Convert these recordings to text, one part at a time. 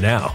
now.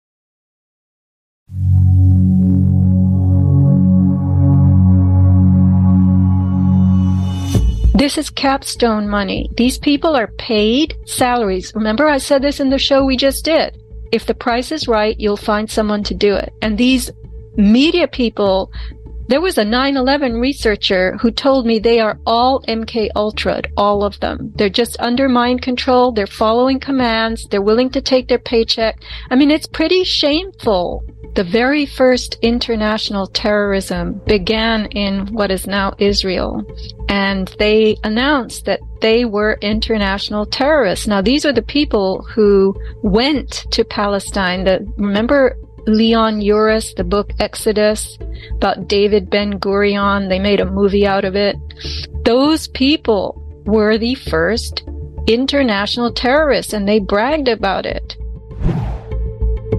This is capstone money. These people are paid salaries. Remember, I said this in the show we just did. If the price is right, you'll find someone to do it. And these media people, there was a 9-11 researcher who told me they are all MK Ultra, all of them. They're just under mind control. They're following commands. They're willing to take their paycheck. I mean, it's pretty shameful the very first international terrorism began in what is now Israel. And they announced that they were international terrorists. Now, these are the people who went to Palestine. The, remember Leon Uris, the book Exodus about David Ben Gurion? They made a movie out of it. Those people were the first international terrorists and they bragged about it.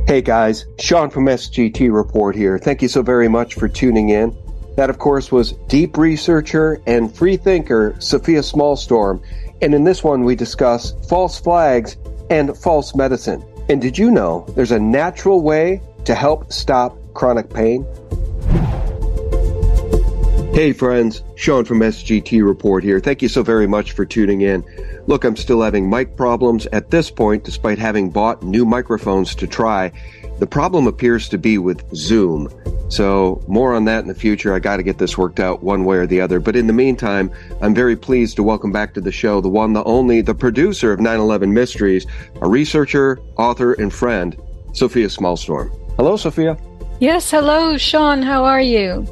Hey guys, Sean from SGT Report here. Thank you so very much for tuning in. That, of course, was deep researcher and free thinker Sofia Smallstorm. And in this one, we discuss false flags and false medicine. And did you know there's a natural way to help stop chronic pain? Hey friends, Sean from SGT Report here. Thank you so very much for tuning in. Look, I'm still having mic problems at this point, despite having bought new microphones to try. The problem appears to be with Zoom. So, more on that in the future. I got to get this worked out one way or the other. But in the meantime, I'm very pleased to welcome back to the show the one, the only, the producer of 9 11 Mysteries, a researcher, author, and friend, Sofia Smallstorm. Hello, Sofia. Yes, hello, Sean. How are you?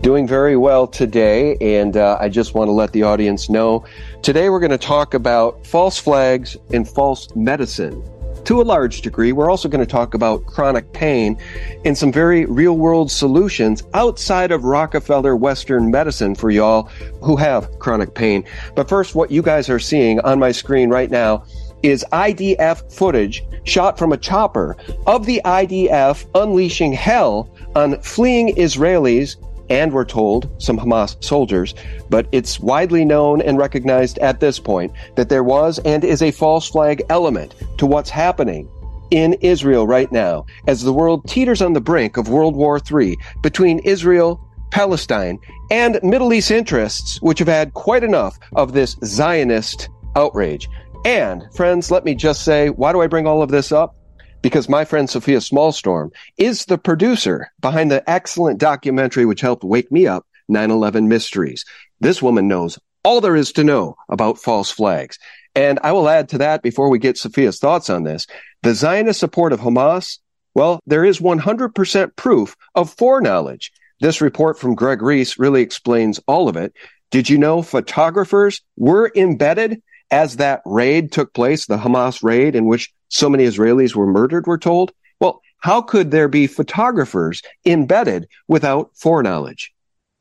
Doing very well today, and uh, I just want to let the audience know today we're going to talk about false flags and false medicine. To a large degree, we're also going to talk about chronic pain and some very real world solutions outside of Rockefeller Western medicine for y'all who have chronic pain. But first, what you guys are seeing on my screen right now is IDF footage shot from a chopper of the IDF unleashing hell on fleeing Israelis and we're told some Hamas soldiers, but it's widely known and recognized at this point that there was and is a false flag element to what's happening in Israel right now as the world teeters on the brink of World War III between Israel, Palestine, and Middle East interests, which have had quite enough of this Zionist outrage. And, friends, let me just say, why do I bring all of this up? Because my friend Sofia Smallstorm is the producer behind the excellent documentary which helped wake me up, 9-11 Mysteries. This woman knows all there is to know about false flags. And I will add to that before we get Sofia's thoughts on this. The Zionist support of Hamas, well, there is 100% proof of foreknowledge. This report from Greg Reese really explains all of it. Did you know photographers were embedded as that raid took place, the Hamas raid in which so many Israelis were murdered, we're told. Well, how could there be photographers embedded without foreknowledge?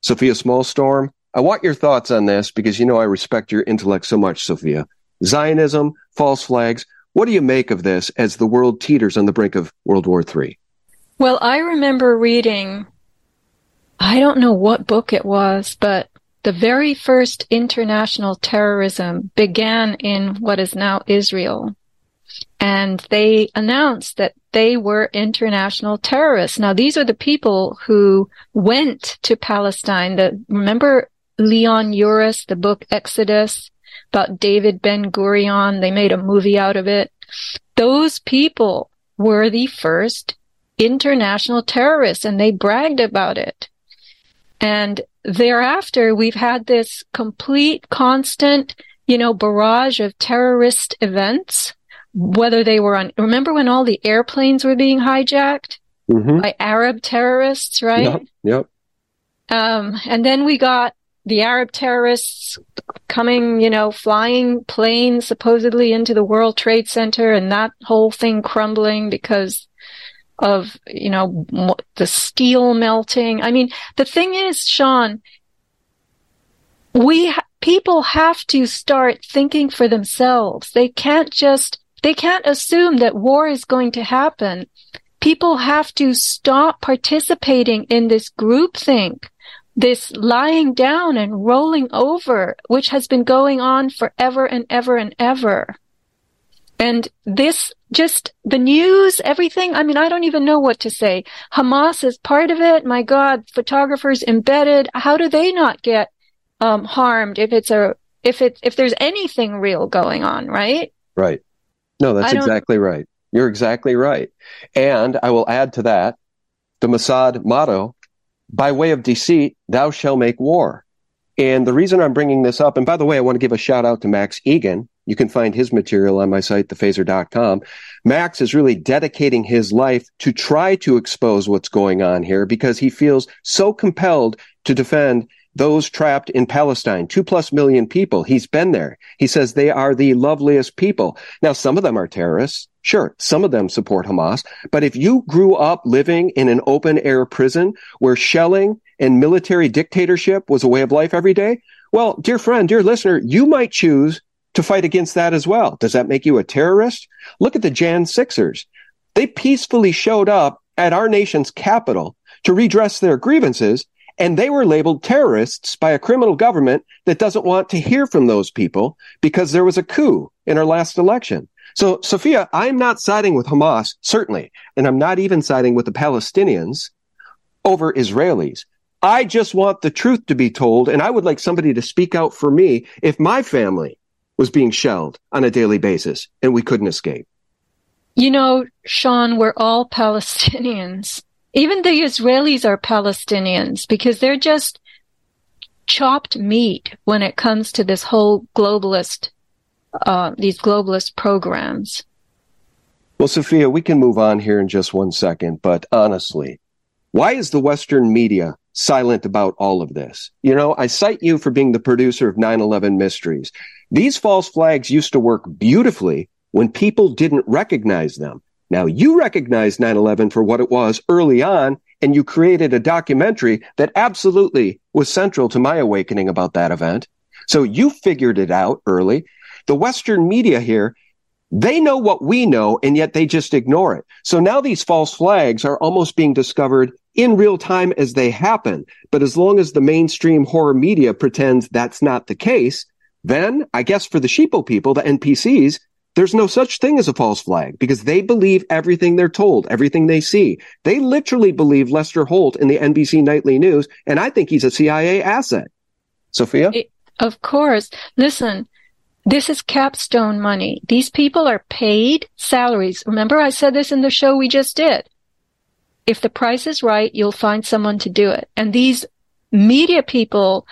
Sofia Smallstorm, I want your thoughts on this because you know I respect your intellect so much, Sofia. Zionism, false flags. What do you make of this as the world teeters on the brink of World War III? Well, I remember reading, I don't know what book it was, but the very first international terrorism began in what is now Israel and they announced that they were international terrorists. Now, these are the people who went to Palestine. The, remember Leon Uris, the book Exodus about David Ben Gurion? They made a movie out of it. Those people were the first international terrorists and they bragged about it. And thereafter, we've had this complete, constant, you know, barrage of terrorist events whether they were on, remember when all the airplanes were being hijacked mm-hmm. by Arab terrorists, right? Yep. yep. Um, and then we got the Arab terrorists coming, you know, flying planes supposedly into the World Trade Center and that whole thing crumbling because of, you know, the steel melting. I mean, the thing is, Sean, we, ha- people have to start thinking for themselves. They can't just, they can't assume that war is going to happen. People have to stop participating in this groupthink, this lying down and rolling over, which has been going on forever and ever and ever. And this just the news, everything. I mean, I don't even know what to say. Hamas is part of it. My God, photographers embedded. How do they not get um, harmed if it's a if it's if there's anything real going on, right? Right. No, that's exactly right. You're exactly right. And I will add to that the Mossad motto: "By way of deceit, thou shalt make war." And the reason I'm bringing this up, and by the way, I want to give a shout out to Max Igan. You can find his material on my site, thephaser.com. Max is really dedicating his life to try to expose what's going on here because he feels so compelled to defend those trapped in Palestine, two plus million people. He's been there. He says they are the loveliest people. Now, some of them are terrorists. Sure, some of them support Hamas. But if you grew up living in an open air prison where shelling and military dictatorship was a way of life every day, well, dear friend, dear listener, you might choose to fight against that as well. Does that make you a terrorist? Look at the Jan Sixers. They peacefully showed up at our nation's capital to redress their grievances and they were labeled terrorists by a criminal government that doesn't want to hear from those people because there was a coup in our last election. So, Sofia, I'm not siding with Hamas, certainly, and I'm not even siding with the Palestinians over Israelis. I just want the truth to be told, and I would like somebody to speak out for me if my family was being shelled on a daily basis and we couldn't escape. You know, Sean, we're all Palestinians. Even the Israelis are Palestinians because they're just chopped meat when it comes to this whole globalist, uh, these globalist programs. Well, Sofia, we can move on here in just one second, but honestly, why is the Western media silent about all of this? You know, I cite you for being the producer of 9-11 Mysteries. These false flags used to work beautifully when people didn't recognize them. Now you recognize 9-11 for what it was early on, and you created a documentary that absolutely was central to my awakening about that event. So you figured it out early. The Western media here, they know what we know, and yet they just ignore it. So now these false flags are almost being discovered in real time as they happen. But as long as the mainstream horror media pretends that's not the case, then I guess for the sheeple people, the NPCs, there's no such thing as a false flag because they believe everything they're told, everything they see. They literally believe Lester Holt in the NBC Nightly News, and I think he's a CIA asset. Sofia? It, of course. Listen, this is capstone money. These people are paid salaries. Remember, I said this in the show we just did. If the price is right, you'll find someone to do it. And these media people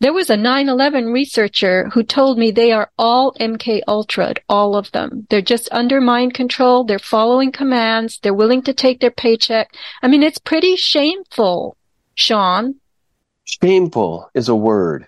there was a 9/11 researcher who told me they are all MK Ultra, all of them. They're just under mind control. They're following commands. They're willing to take their paycheck. I mean, it's pretty shameful, Sean. Shameful is a word.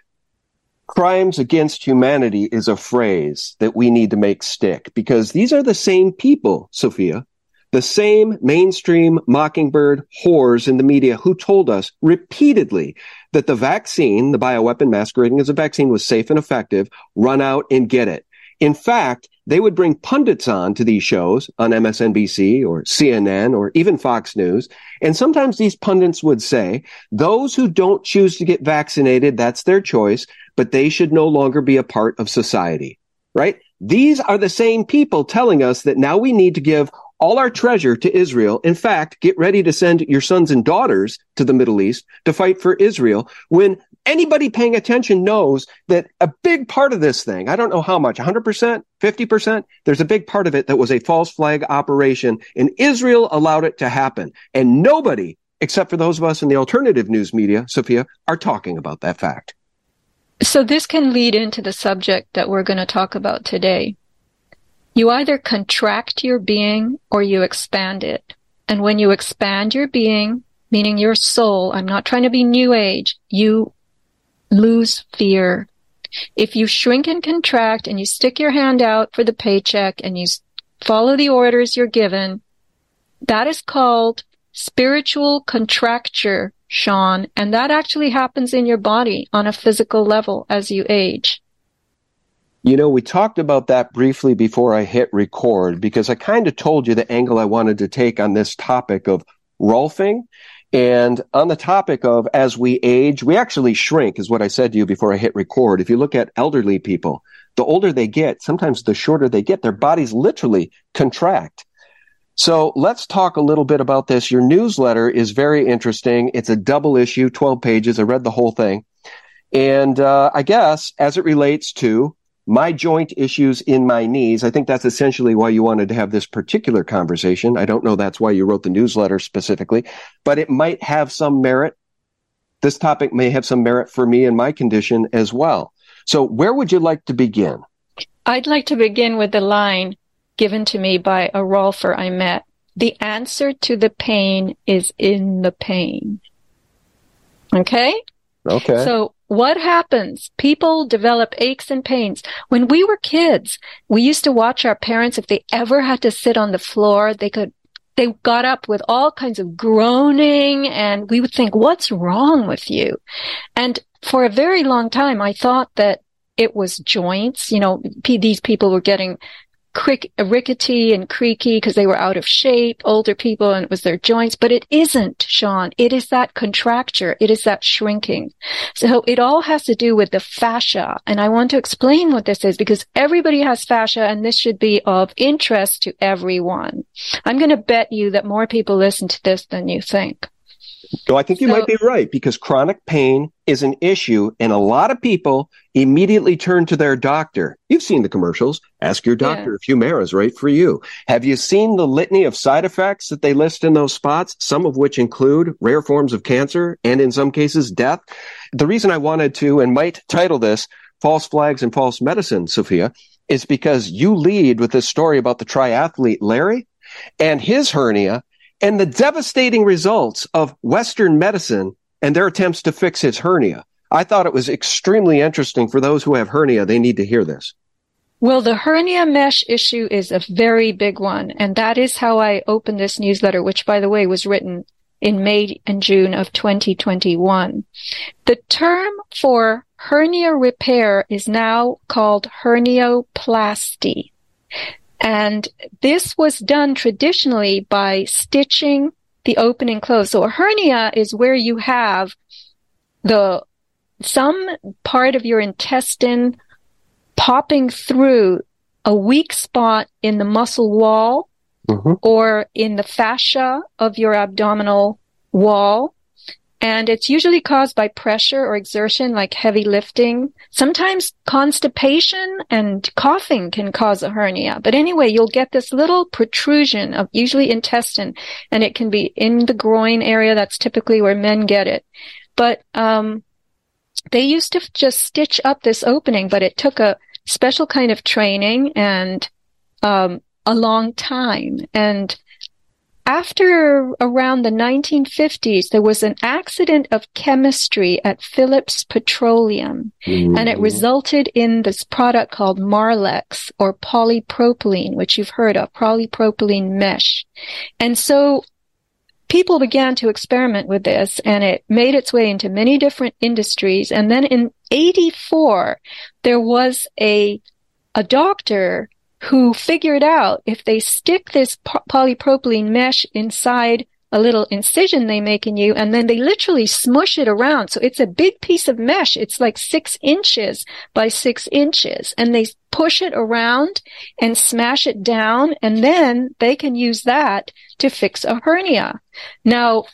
Crimes against humanity is a phrase that we need to make stick because these are the same people, Sofia, the same mainstream mockingbird whores in the media who told us repeatedly that the vaccine, the bioweapon masquerading as a vaccine was safe and effective, run out and get it. In fact, they would bring pundits on to these shows on MSNBC or CNN or even Fox News. And sometimes these pundits would say, those who don't choose to get vaccinated, that's their choice, but they should no longer be a part of society, right? These are the same people telling us that now we need to give all our treasure to Israel. In fact, get ready to send your sons and daughters to the Middle East to fight for Israel when anybody paying attention knows that a big part of this thing, I don't know how much, 100%, 50%, there's a big part of it that was a false flag operation and Israel allowed it to happen. And nobody, except for those of us in the alternative news media, Sofia, are talking about that fact. So this can lead into the subject that we're going to talk about today. You either contract your being or you expand it. And when you expand your being, meaning your soul, I'm not trying to be new age, you lose fear. If you shrink and contract and you stick your hand out for the paycheck and you follow the orders you're given, That is called spiritual contracture, Sean, and that actually happens in your body on a physical level as you age. You know, we talked about that briefly before I hit record because I kind of told you the angle I wanted to take on this topic of Rolfing. And on the topic of as we age, we actually shrink, is what I said to you before I hit record. If you look at elderly people, the older they get, sometimes the shorter they get, their bodies literally contract. So let's talk a little bit about this. Your newsletter is very interesting. It's a double issue, 12 pages. I read the whole thing. And uh, I guess as it relates to my joint issues in my knees. I think that's essentially why you wanted to have this particular conversation. I don't know that's why you wrote the newsletter specifically, but it might have some merit. This topic may have some merit for me and my condition as well. So where would you like to begin? I'd like to begin with the line given to me by a Rolfer I met. The answer to the pain is in the pain. Okay? Okay. So what happens? People develop aches and pains. When we were kids, we used to watch our parents. If they ever had to sit on the floor, they could, they got up with all kinds of groaning and we would think, what's wrong with you? And for a very long time, I thought that it was joints. You know, p- these people were getting crick, rickety and creaky because they were out of shape, older people, and it was their joints. But it isn't, Sean. It is that contracture. It is that shrinking. So it all has to do with the fascia. And I want to explain what this is because everybody has fascia and this should be of interest to everyone. I'm going to bet you that more people listen to this than you think. No, I think you So- might be right because chronic pain is an issue and a lot of people immediately turn to their doctor. You've seen the commercials. Ask your doctor Yeah. if Humira is right for you. Have you seen the litany of side effects that they list in those spots? Some of which include rare forms of cancer and in some cases death. The reason I wanted to and might title this false flags and false medicine, Sofia, is because you lead with this story about the triathlete Larry and his hernia and the devastating results of Western medicine and their attempts to fix his hernia. I thought it was extremely interesting for those who have hernia. They need to hear this. Well, the hernia mesh issue is a very big one. And that is how I opened this newsletter, which by the way was written in May and June of 2021. The term for hernia repair is now called hernioplasty. And this was done traditionally by stitching the opening closed. So a hernia is where you have the some part of your intestine popping through a weak spot in the muscle wall Mhm. or in the fascia of your abdominal wall. And it's usually caused by pressure or exertion, like heavy lifting. Sometimes constipation and coughing can cause a hernia. But anyway, you'll get this little protrusion of usually intestine, and it can be in the groin area. That's typically where men get it. But, um, they used to just stitch up this opening, but it took a special kind of training and um, a long time. And after around the 1950s, there was an accident of chemistry at Phillips Petroleum, and it mm-hmm. resulted in this product called Marlex or polypropylene, which you've heard of, polypropylene mesh. And so people began to experiment with this and it made its way into many different industries. And then in 84, there was a, a doctor who figured out if they stick this polypropylene mesh inside a little incision they make in you and then they literally smush it around. So it's a big piece of mesh. It's like six inches by six inches and they push it around and smash it down and then they can use that to fix a hernia. Now,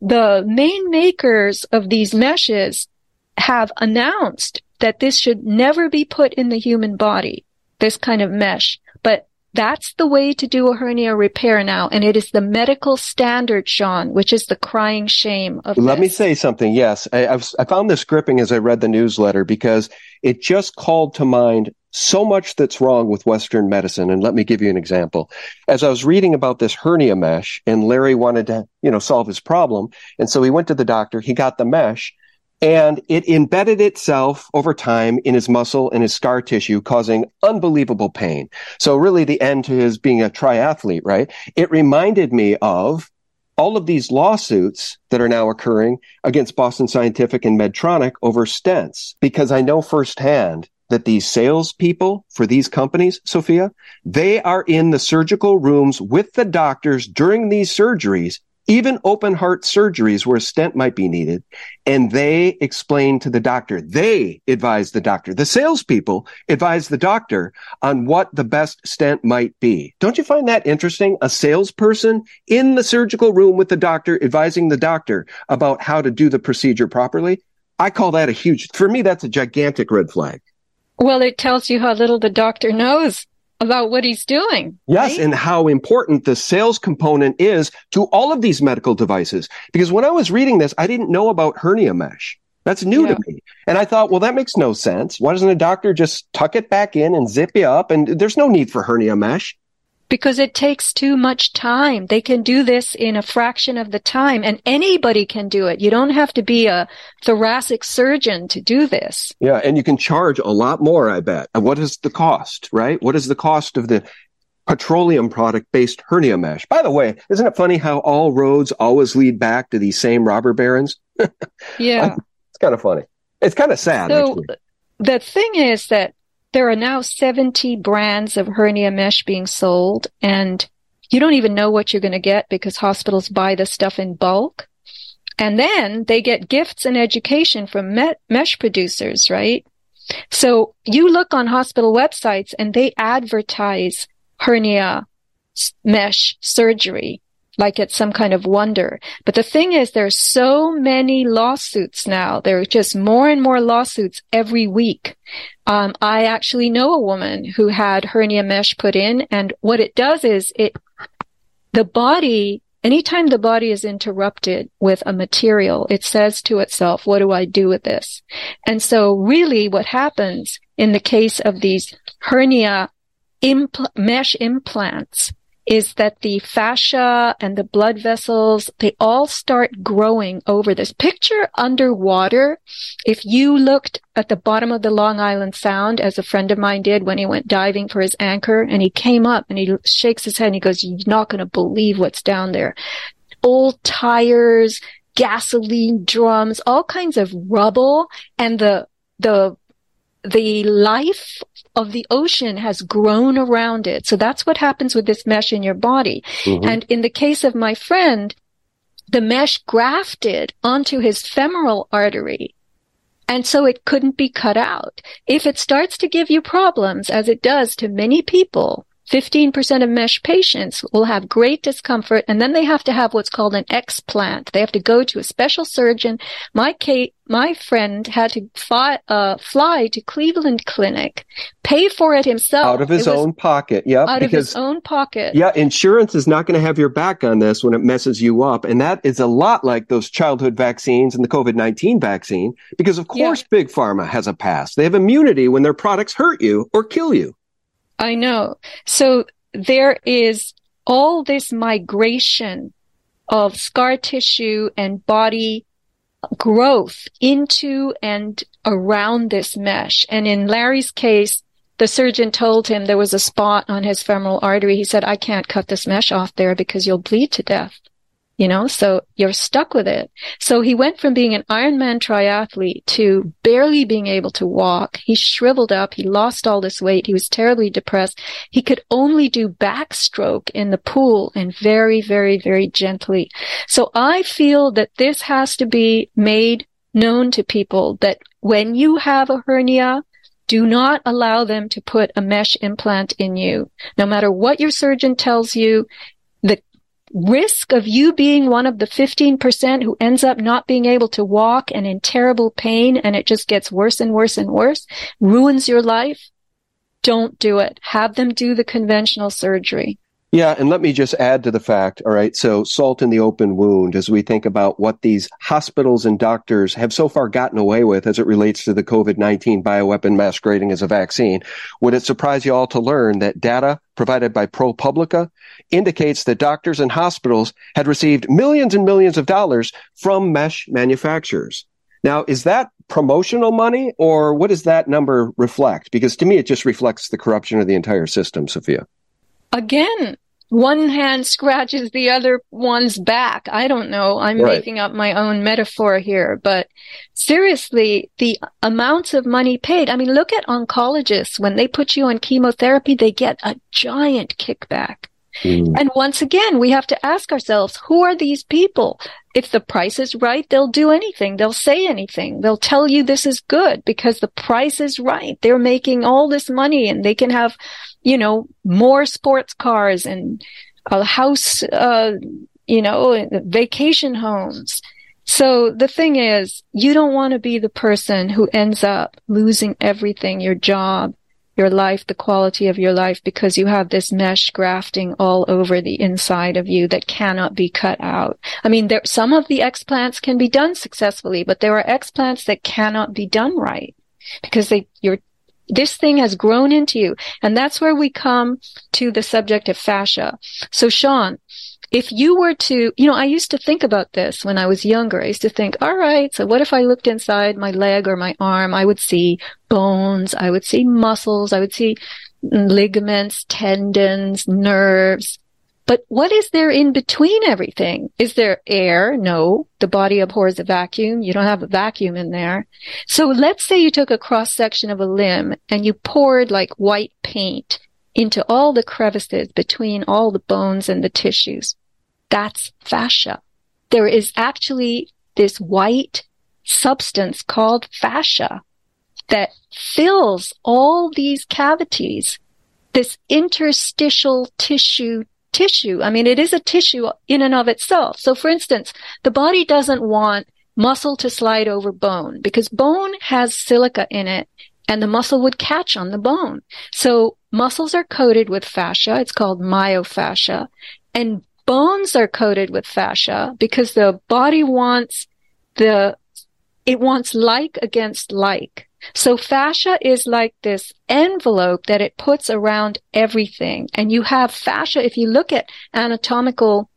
the main makers of these meshes have announced that this should never be put in the human body, this kind of mesh. But that's the way to do a hernia repair now. And it is the medical standard, Sean, which is the crying shame of Let me say something. Yes, I, I've, I found this gripping as I read the newsletter because it just called to mind so much that's wrong with Western medicine. And let me give you an example. As I was reading about this hernia mesh and Larry wanted to, you know, solve his problem. And so he went to the doctor. He got the mesh. And it embedded itself over time in his muscle and his scar tissue, causing unbelievable pain. So really the end to his being a triathlete, right? It reminded me of all of these lawsuits that are now occurring against Boston Scientific and Medtronic over stents, because I know firsthand that these salespeople for these companies, Sofia, they are in the surgical rooms with the doctors during these surgeries even open heart surgeries where a stent might be needed. And they explain to the doctor, they advise the doctor, the salespeople advise the doctor on what the best stent might be. Don't you find that interesting? A salesperson in the surgical room with the doctor advising the doctor about how to do the procedure properly. I call that a huge, for me, that's a gigantic red flag. Well, it tells you how little the doctor knows about what he's doing. Yes, right? and how important the sales component is to all of these medical devices. Because when I was reading this, I didn't know about hernia mesh. That's new yeah. to me. And I thought, well, that makes no sense. Why doesn't a doctor just tuck it back in and zip you up? And there's no need for hernia mesh because it takes too much time. They can do this in a fraction of the time and anybody can do it. You don't have to be a thoracic surgeon to do this. Yeah. And you can charge a lot more, I bet. And what is the cost, right? What is the cost of the petroleum product based hernia mesh? By the way, isn't it funny how all roads always lead back to these same robber barons? yeah. it's kind of funny. It's kind of sad. So actually. the thing is that there are now 70 brands of hernia mesh being sold and you don't even know what you're going to get because hospitals buy the stuff in bulk. And then they get gifts and education from me- mesh producers, right? So you look on hospital websites and they advertise hernia mesh surgery like it's some kind of wonder. But the thing is, there's so many lawsuits now. There are just more and more lawsuits every week. Um, I actually know a woman who had hernia mesh put in, and what it does is it, the body, anytime the body is interrupted with a material, it says to itself, what do I do with this? And so really what happens in the case of these hernia impl- mesh implants is that the fascia and the blood vessels, they all start growing over this. Picture underwater. If you looked at the bottom of the Long Island Sound, as a friend of mine did when he went diving for his anchor, and he came up and he shakes his head and he goes, you're not going to believe what's down there. Old tires, gasoline drums, all kinds of rubble, and the, the the life of the ocean has grown around it. So that's what happens with this mesh in your body. Mm-hmm. And in the case of my friend, the mesh grafted onto his femoral artery. And so it couldn't be cut out. If it starts to give you problems, as it does to many people, 15% of mesh patients will have great discomfort and then they have to have what's called an explant. They have to go to a special surgeon. My Kate, my friend had to fly, uh, fly to Cleveland Clinic, pay for it himself. Out of his own pocket. Yep. Out because, of his own pocket. Yeah. Insurance is not going to have your back on this when it messes you up. And that is a lot like those childhood vaccines and the COVID-19 vaccine, because of course yeah. Big Pharma has a pass. They have immunity when their products hurt you or kill you. I know. So there is all this migration of scar tissue and body growth into and around this mesh. And in Larry's case, the surgeon told him there was a spot on his femoral artery. He said, I can't cut this mesh off there because you'll bleed to death you know, so you're stuck with it. So he went from being an Ironman triathlete to barely being able to walk. He shriveled up. He lost all this weight. He was terribly depressed. He could only do backstroke in the pool and very, very, very gently. So I feel that this has to be made known to people that when you have a hernia, do not allow them to put a mesh implant in you. No matter what your surgeon tells you, the risk of you being one of the 15% who ends up not being able to walk and in terrible pain and it just gets worse and worse and worse, ruins your life, don't do it. Have them do the conventional surgery. Yeah, and let me just add to the fact, all right, so salt in the open wound as we think about what these hospitals and doctors have so far gotten away with as it relates to the COVID-19 bioweapon masquerading as a vaccine. Would it surprise you all to learn that data provided by ProPublica indicates that doctors and hospitals had received millions and millions of dollars from mesh manufacturers? Now, is that promotional money or what does that number reflect? Because to me, it just reflects the corruption of the entire system, Sofia. Again, one hand scratches the other one's back. I don't know. I'm right. making up my own metaphor here, but seriously, the amounts of money paid. I mean, look at oncologists. When they put you on chemotherapy, they get a giant kickback. Mm. And once again, we have to ask ourselves, who are these people? If the price is right, they'll do anything. They'll say anything. They'll tell you this is good because the price is right. They're making all this money and they can have, you know, more sports cars and a house, uh, you know, vacation homes. So the thing is, you don't want to be the person who ends up losing everything, your job, your life, the quality of your life, because you have this mesh grafting all over the inside of you that cannot be cut out. I mean, there, some of the explants can be done successfully, but there are explants that cannot be done right because they, you're, this thing has grown into you. And that's where we come to the subject of fascia. So Sean, if you were to, you know, I used to think about this when I was younger. I used to think, all right, so what if I looked inside my leg or my arm? I would see bones, I would see muscles, I would see ligaments, tendons, nerves. But what is there in between everything? Is there air? No. The body abhors a vacuum. You don't have a vacuum in there. So let's say you took a cross section of a limb and you poured like white paint into all the crevices between all the bones and the tissues. That's fascia. There is actually this white substance called fascia that fills all these cavities, this interstitial tissue tissue. I mean, it is a tissue in and of itself. So for instance, the body doesn't want muscle to slide over bone because bone has silica in it and the muscle would catch on the bone. So muscles are coated with fascia. It's called myofascia and bones are coated with fascia because the body wants the, it wants like against like. So fascia is like this envelope that it puts around everything. And you have fascia, if you look at anatomical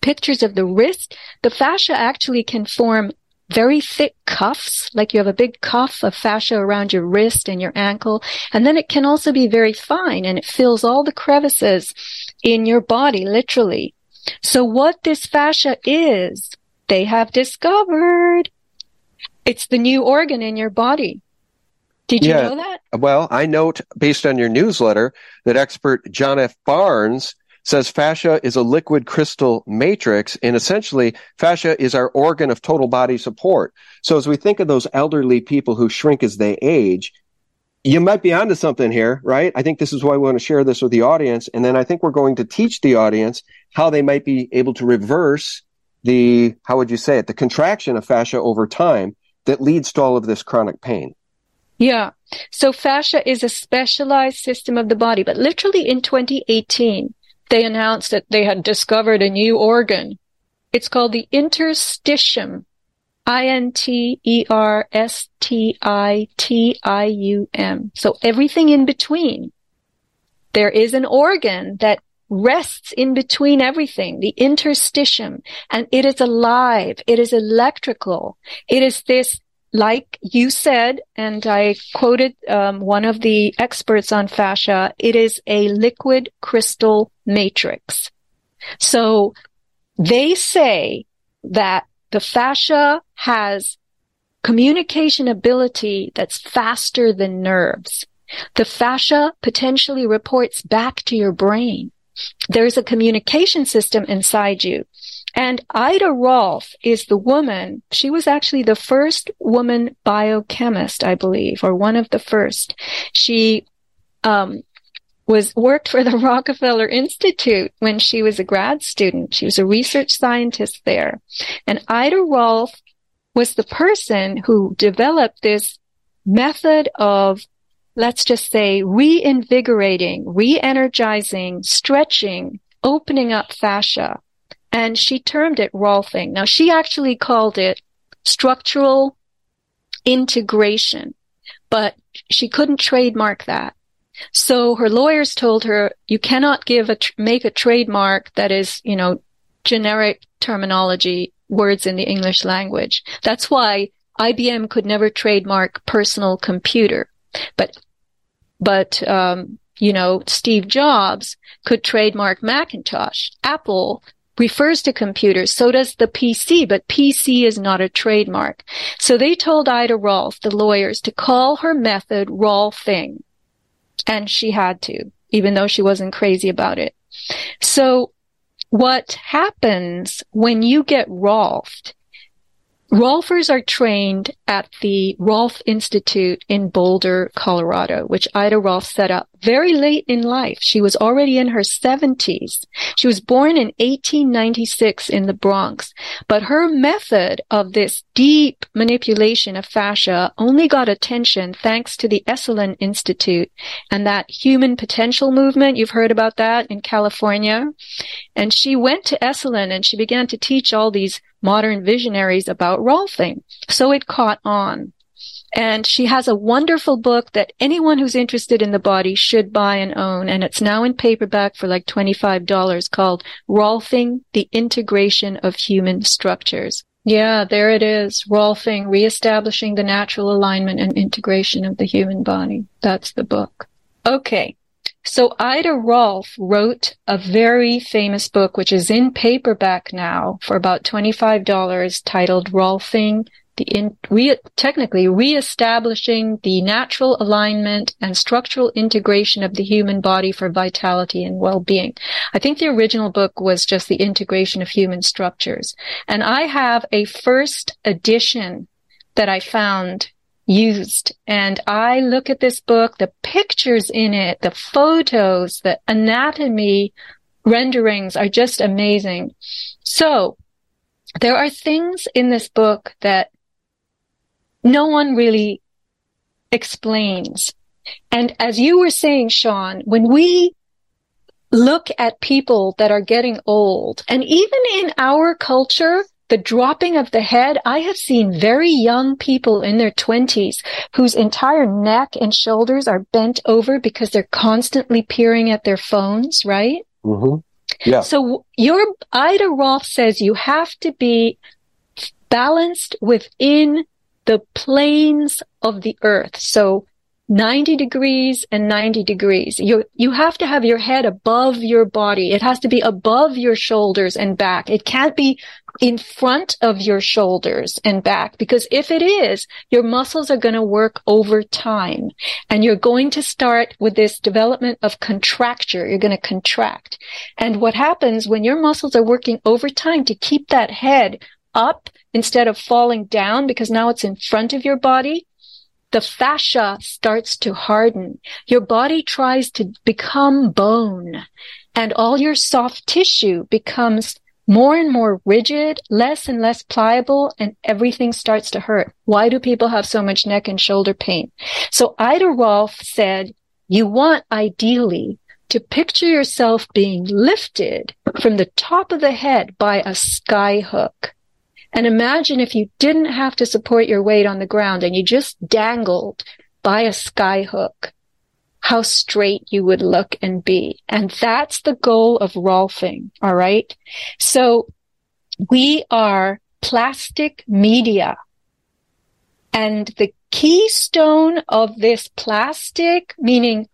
pictures of the wrist, the fascia actually can form very thick cuffs, like you have a big cuff of fascia around your wrist and your ankle. And then it can also be very fine and it fills all the crevices in your body, literally. So what this fascia is, they have discovered. It's the new organ in your body. Did you yeah. know that? Well, I note based on your newsletter that expert John F. Barnes says fascia is a liquid crystal matrix and essentially fascia is our organ of total body support. So as we think of those elderly people who shrink as they age, you might be onto something here, right? I think this is why we want to share this with the audience. And then I think we're going to teach the audience how they might be able to reverse the, how would you say it, the contraction of fascia over time that leads to all of this chronic pain. Yeah. So fascia is a specialized system of the body, but literally in 2018, they announced that they had discovered a new organ. It's called the interstitium. I-N-T-E-R-S-T-I-T-I-U-M. So everything in between. There is an organ that rests in between everything, the interstitium, and it is alive. It is electrical. It is this like you said, and I quoted um, one of the experts on fascia, it is a liquid crystal matrix. So they say that the fascia has communication ability that's faster than nerves. The fascia potentially reports back to your brain. There's a communication system inside you and Ida Rolf is the woman, she was actually the first woman biochemist, I believe, or one of the first. She, um, was worked for the Rockefeller Institute when she was a grad student. She was a research scientist there. And Ida Rolf was the person who developed this method of, let's just say, reinvigorating, re-energizing, stretching, opening up fascia and she termed it Rolfing. Now she actually called it structural integration, but she couldn't trademark that. So her lawyers told her, you cannot give a, make a trademark that is, you know, generic terminology, words in the English language. That's why IBM could never trademark personal computer, but but um, you know Steve Jobs could trademark Macintosh. Apple refers to computers. So does the PC, but PC is not a trademark. So they told Ida Rolf, the lawyers, to call her method Rolfing. And she had to, even though she wasn't crazy about it. So what happens when you get Rolfed Rolfers are trained at the Rolf Institute in Boulder, Colorado, which Ida Rolf set up very late in life. She was already in her 70s. She was born in 1896 in the Bronx, but her method of this deep manipulation of fascia only got attention thanks to the Esalen Institute and that human potential movement. You've heard about that in California. And she went to Esalen and she began to teach all these modern visionaries about Rolfing. So it caught on. And she has a wonderful book that anyone who's interested in the body should buy and own. And it's now in paperback for like $25 called Rolfing, the Integration of Human Structures. Yeah, there it is. Rolfing, reestablishing the natural alignment and integration of the human body. That's the book. Okay. So Ida Rolf wrote a very famous book, which is in paperback now for about $25 titled Rolfing, the in, re, technically reestablishing the natural alignment and structural integration of the human body for vitality and well-being. I think the original book was just the integration of human structures. And I have a first edition that I found used. And I look at this book, the pictures in it, the photos, the anatomy renderings are just amazing. So there are things in this book that no one really explains. And as you were saying, Sean, when we look at people that are getting old, and even in our culture, the dropping of the head, I have seen very young people in their twenties whose entire neck and shoulders are bent over because they're constantly peering at their phones, right? Mm-hmm. Yeah. So your Ida Rolf says you have to be balanced within the planes of the earth. So 90 degrees and 90 degrees. You, you have to have your head above your body. It has to be above your shoulders and back. It can't be in front of your shoulders and back because if it is, your muscles are going to work over time and you're going to start with this development of contracture. You're going to contract. And what happens when your muscles are working over time to keep that head up instead of falling down because now it's in front of your body? the fascia starts to harden. Your body tries to become bone and all your soft tissue becomes more and more rigid, less and less pliable, and everything starts to hurt. Why do people have so much neck and shoulder pain? So Ida Rolf said, you want ideally to picture yourself being lifted from the top of the head by a sky hook. And imagine if you didn't have to support your weight on the ground and you just dangled by a sky hook, how straight you would look and be. And that's the goal of Rolfing. All right. So we are plastic media. And the keystone of this plastic, meaning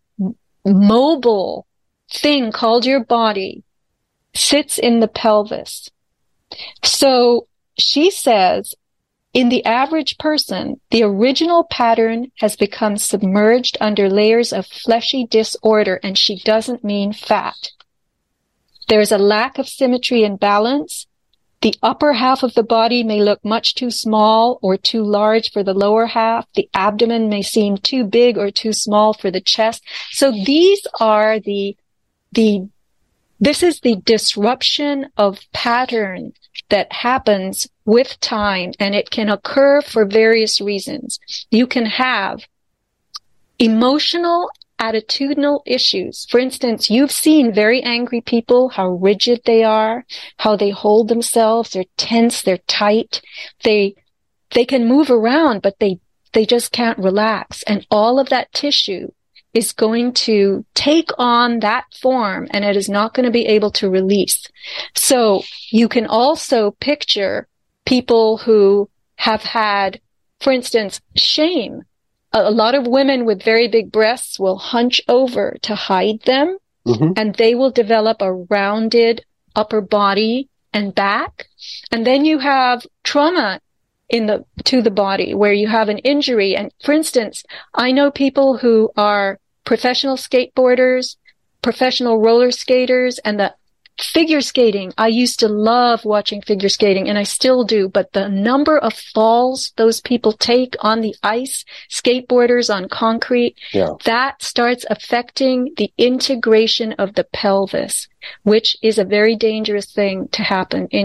mobile thing called your body, sits in the pelvis. So she says, in the average person, the original pattern has become submerged under layers of fleshy disorder, and she doesn't mean fat. There is a lack of symmetry and balance. The upper half of the body may look much too small or too large for the lower half. The abdomen may seem too big or too small for the chest. So these are the, the, this is the disruption of pattern that happens with time and it can occur for various reasons. You can have emotional attitudinal issues. For instance, you've seen very angry people, how rigid they are, how they hold themselves, they're tense, they're tight. They, they can move around, but they, they just can't relax. And all of that tissue is going to take on that form and it is not going to be able to release. So you can also picture people who have had for instance, shame. A, lot of women with very big breasts will hunch over to hide them mm-hmm. and they will develop a rounded upper body and back. And then you have trauma in the, to the body where you have an injury. And for instance, I know people who are professional skateboarders, professional roller skaters, and the figure skating. I used to love watching figure skating and I still do, but the number of falls those people take on the ice, skateboarders on concrete, yeah. that starts affecting the integration of the pelvis, which is a very dangerous thing to happen in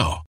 now.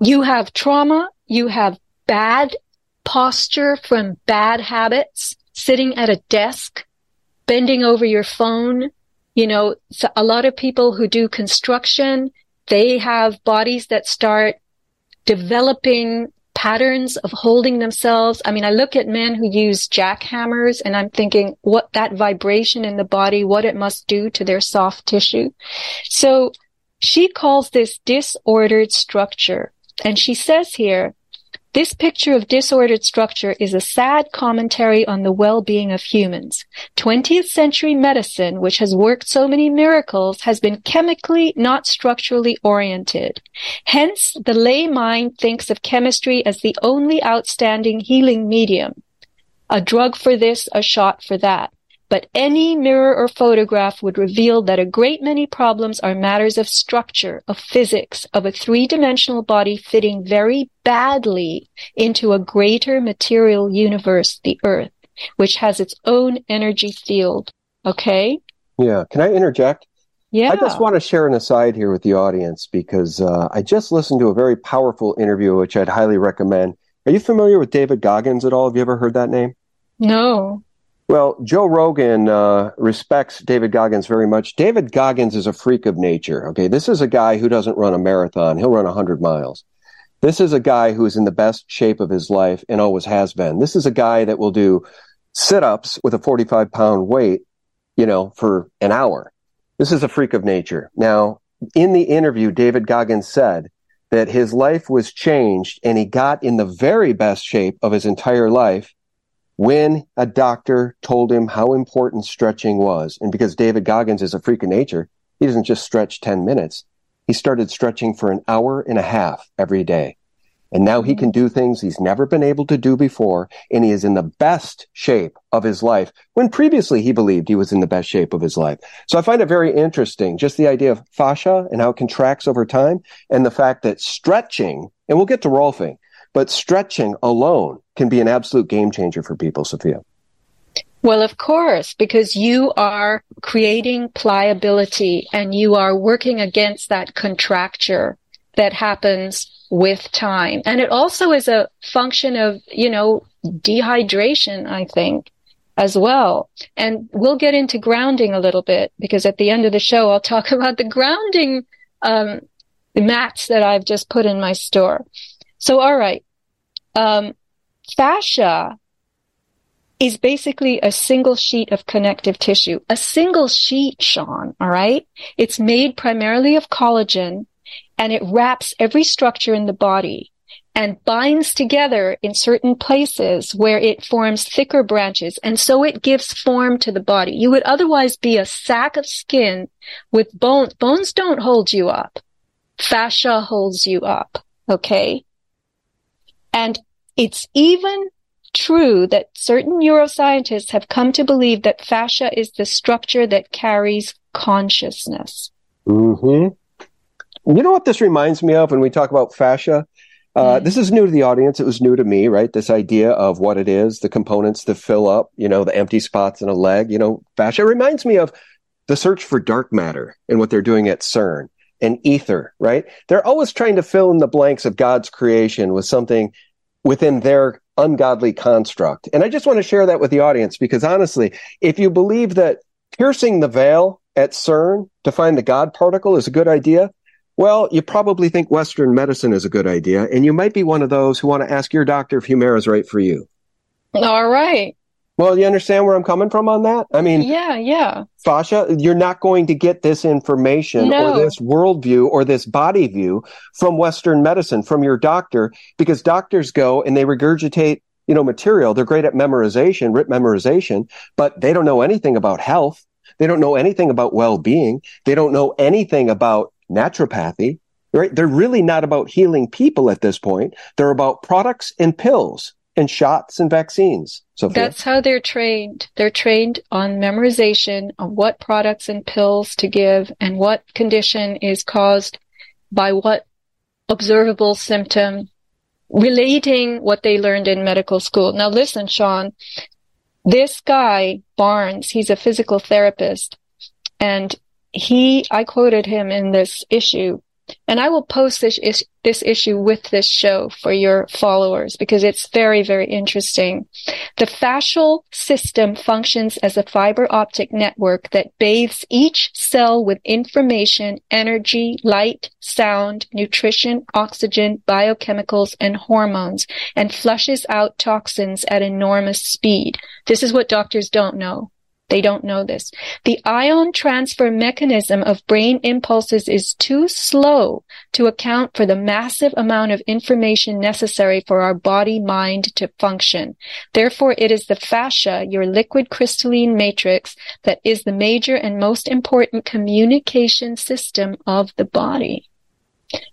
you have trauma, you have bad posture from bad habits, sitting at a desk, bending over your phone. You know, a lot of people who do construction, they have bodies that start developing patterns of holding themselves. I mean, I look at men who use jackhammers and I'm thinking what that vibration in the body, what it must do to their soft tissue. So she calls this disordered structure. And she says here, this picture of disordered structure is a sad commentary on the well-being of humans. 20th century medicine, which has worked so many miracles, has been chemically, not structurally oriented. Hence, the lay mind thinks of chemistry as the only outstanding healing medium. A drug for this, a shot for that but any mirror or photograph would reveal that a great many problems are matters of structure, of physics, of a three-dimensional body fitting very badly into a greater material universe, the Earth, which has its own energy field. Okay? Yeah. Can I interject? Yeah. I just want to share an aside here with the audience because uh, I just listened to a very powerful interview, which I'd highly recommend. Are you familiar with David Goggins at all? Have you ever heard that name? No. Well, Joe Rogan uh, respects David Goggins very much. David Goggins is a freak of nature. Okay, this is a guy who doesn't run a marathon; he'll run hundred miles. This is a guy who is in the best shape of his life and always has been. This is a guy that will do sit-ups with a forty-five pound weight, you know, for an hour. This is a freak of nature. Now, in the interview, David Goggins said that his life was changed and he got in the very best shape of his entire life when a doctor told him how important stretching was. And because David Goggins is a freak of nature, he doesn't just stretch 10 minutes. He started stretching for an hour and a half every day. And now he can do things he's never been able to do before. And he is in the best shape of his life when previously he believed he was in the best shape of his life. So I find it very interesting, just the idea of fascia and how it contracts over time and the fact that stretching, and we'll get to Rolfing, but stretching alone can be an absolute game changer for people, Sofia. Well, of course, because you are creating pliability and you are working against that contracture that happens with time. And it also is a function of, you know, dehydration, I think, as well. And we'll get into grounding a little bit because at the end of the show, I'll talk about the grounding um, mats that I've just put in my store. So, all right. Um, fascia is basically a single sheet of connective tissue. A single sheet, Sean, all right? It's made primarily of collagen and it wraps every structure in the body and binds together in certain places where it forms thicker branches. And so it gives form to the body. You would otherwise be a sack of skin with bones. Bones don't hold you up. Fascia holds you up. Okay. And it's even true that certain neuroscientists have come to believe that fascia is the structure that carries consciousness. Mm-hmm. You know what this reminds me of when we talk about fascia? Uh, mm. This is new to the audience. It was new to me, right? This idea of what it is, the components that fill up, you know, the empty spots in a leg, you know, fascia reminds me of the search for dark matter and what they're doing at CERN and ether, right? They're always trying to fill in the blanks of God's creation with something within their ungodly construct. And I just want to share that with the audience because honestly, if you believe that piercing the veil at CERN to find the God particle is a good idea, well, you probably think Western medicine is a good idea, and you might be one of those who want to ask your doctor if Humira is right for you. All right. Well, you understand where I'm coming from on that? I mean, yeah, yeah. Fascia, you're not going to get this information no. or this worldview or this body view from Western medicine, from your doctor, because doctors go and they regurgitate, you know, material. They're great at memorization, writ memorization, but they don't know anything about health. They don't know anything about well-being. They don't know anything about naturopathy. Right? They're really not about healing people at this point. They're about products and pills and shots and vaccines. So that's how they're trained. They're trained on memorization of what products and pills to give and what condition is caused by what observable symptom relating what they learned in medical school. Now listen, Sean, this guy, Barnes, he's a physical therapist and he, I quoted him in this issue and I will post this, is, this issue with this show for your followers because it's very, very interesting. The fascial system functions as a fiber optic network that bathes each cell with information, energy, light, sound, nutrition, oxygen, biochemicals, and hormones and flushes out toxins at enormous speed. This is what doctors don't know. They don't know this. The ion transfer mechanism of brain impulses is too slow to account for the massive amount of information necessary for our body mind to function. Therefore, it is the fascia, your liquid crystalline matrix, that is the major and most important communication system of the body.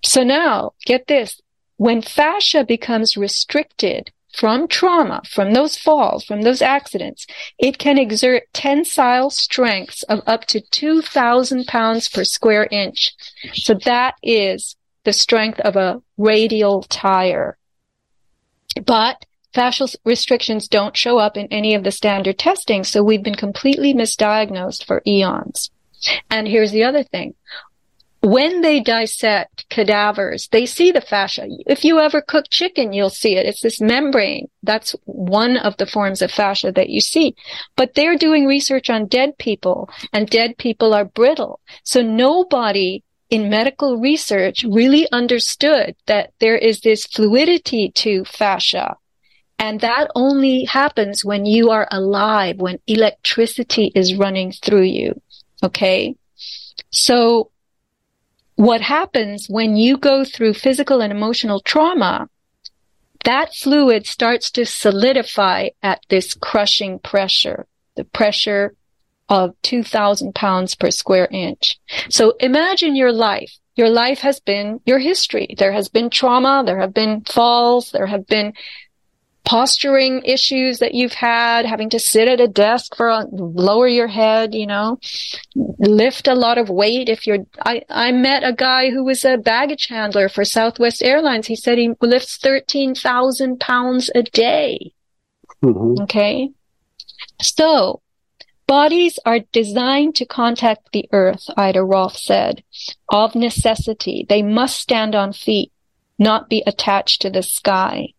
So now, get this. When fascia becomes restricted, from trauma, from those falls, from those accidents, it can exert tensile strengths of up to 2,000 pounds per square inch. So that is the strength of a radial tire. But fascial restrictions don't show up in any of the standard testing. So we've been completely misdiagnosed for eons. And here's the other thing. When they dissect cadavers, they see the fascia. If you ever cook chicken, you'll see it. It's this membrane. That's one of the forms of fascia that you see. But they're doing research on dead people and dead people are brittle. So nobody in medical research really understood that there is this fluidity to fascia. And that only happens when you are alive, when electricity is running through you. Okay. So what happens when you go through physical and emotional trauma, that fluid starts to solidify at this crushing pressure, the pressure of 2000 pounds per square inch. So imagine your life. Your life has been your history. There has been trauma. There have been falls. There have been posturing issues that you've had, having to sit at a desk for a, lower your head, you know, lift a lot of weight. If you're, I, I met a guy who was a baggage handler for Southwest Airlines. He said he lifts 13,000 pounds a day. Mm-hmm. Okay. So bodies are designed to contact the earth, Ida Rolf said, of necessity. They must stand on feet, not be attached to the sky.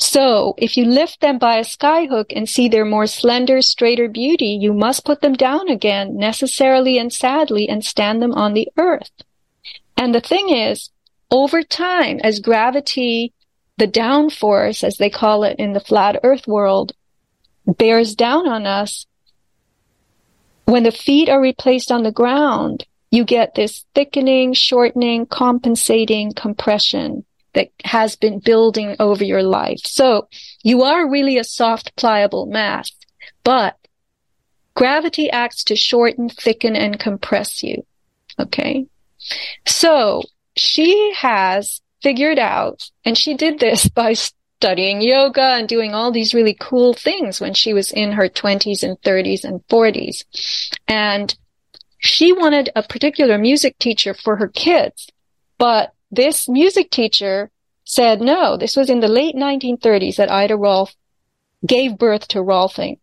So if you lift them by a skyhook and see their more slender, straighter beauty, you must put them down again necessarily and sadly and stand them on the earth. And the thing is, over time, as gravity, the downforce, as they call it in the flat earth world, bears down on us, when the feet are replaced on the ground, you get this thickening, shortening, compensating compression that has been building over your life. So you are really a soft, pliable mass, but gravity acts to shorten, thicken, and compress you. Okay. So she has figured out, and she did this by studying yoga and doing all these really cool things when she was in her 20s and 30s and 40s. And she wanted a particular music teacher for her kids, but this music teacher said no. This was in the late 1930s that Ida Rolf gave birth to Rolfing.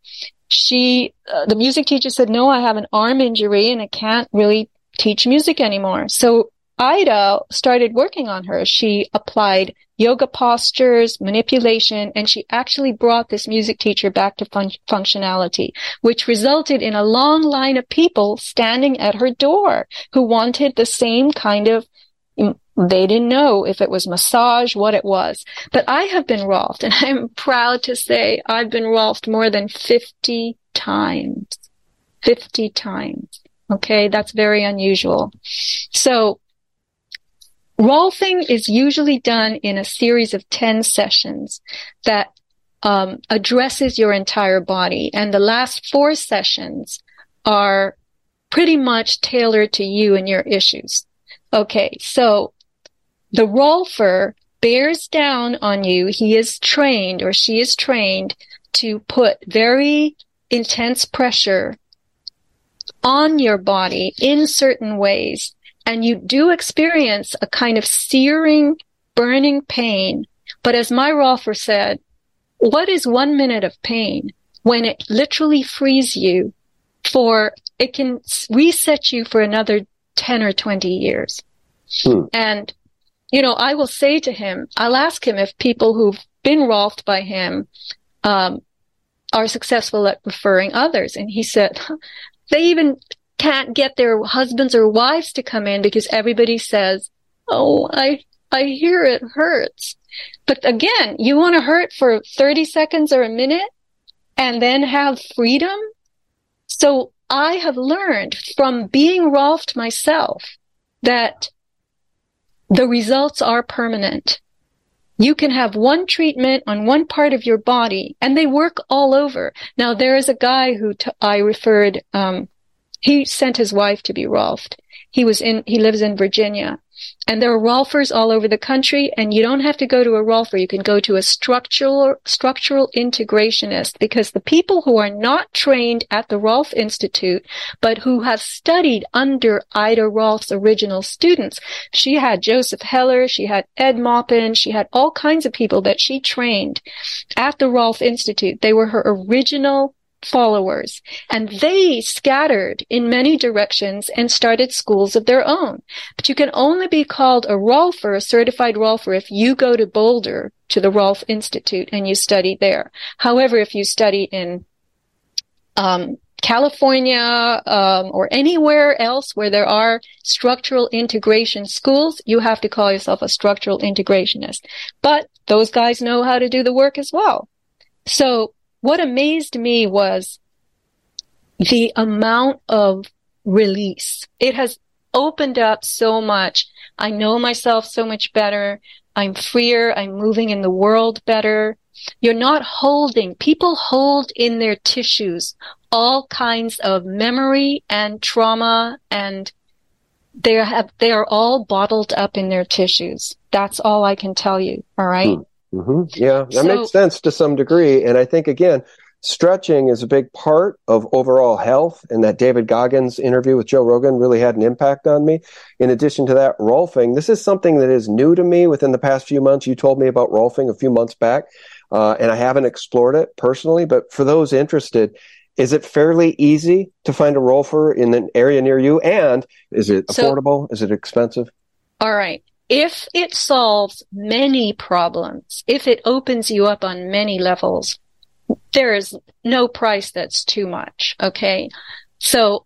She, uh, the music teacher said, no, I have an arm injury and I can't really teach music anymore. So Ida started working on her. She applied yoga postures, manipulation, and she actually brought this music teacher back to fun- functionality, which resulted in a long line of people standing at her door who wanted the same kind of they didn't know if it was massage, what it was. But I have been Rolfed and I'm proud to say I've been Rolfed more than 50 times. 50 times. Okay. That's very unusual. So Rolfing is usually done in a series of 10 sessions that um, addresses your entire body. And the last four sessions are pretty much tailored to you and your issues. Okay, so the rolfer bears down on you. He is trained or she is trained to put very intense pressure on your body in certain ways. And you do experience a kind of searing, burning pain. But as my rolfer said, what is one minute of pain when it literally frees you for, it can reset you for another 10 or 20 years. Hmm. And you know, I will say to him, I'll ask him if people who've been rolfed by him um, are successful at referring others. And he said, they even can't get their husbands or wives to come in because everybody says, Oh, I, I hear it hurts. But again, you want to hurt for 30 seconds or a minute and then have freedom. So I have learned from being rolfed myself that the results are permanent. You can have one treatment on one part of your body and they work all over. Now there is a guy who t- I referred, um, he sent his wife to be Rolfed. He was in, he lives in Virginia And there are Rolfers all over the country, and you don't have to go to a Rolfer. You can go to a structural, structural integrationist because the people who are not trained at the Rolf Institute, but who have studied under Ida Rolf's original students, she had Joseph Heller, she had Ed Maupin, she had all kinds of people that she trained at the Rolf Institute. They were her original followers and they scattered in many directions and started schools of their own. But you can only be called a Rolfer, a certified Rolfer, if you go to Boulder to the Rolf Institute and you study there. However, if you study in um, California um, or anywhere else where there are structural integration schools, you have to call yourself a structural integrationist. But those guys know how to do the work as well. So what amazed me was the amount of release. It has opened up so much. I know myself so much better. I'm freer. I'm moving in the world better. You're not holding, people hold in their tissues all kinds of memory and trauma and they have, they are all bottled up in their tissues. That's all I can tell you. All right. Hmm. Mm-hmm. Yeah, that so, makes sense to some degree. And I think again, stretching is a big part of overall health. And that David Goggins interview with Joe Rogan really had an impact on me. In addition to that, rolfing, this is something that is new to me within the past few months. You told me about rolfing a few months back, uh, and I haven't explored it personally. But for those interested, is it fairly easy to find a rolfer in an area near you? And is it affordable? So, is it expensive? All right. If it solves many problems, if it opens you up on many levels, there is no price that's too much. Okay. So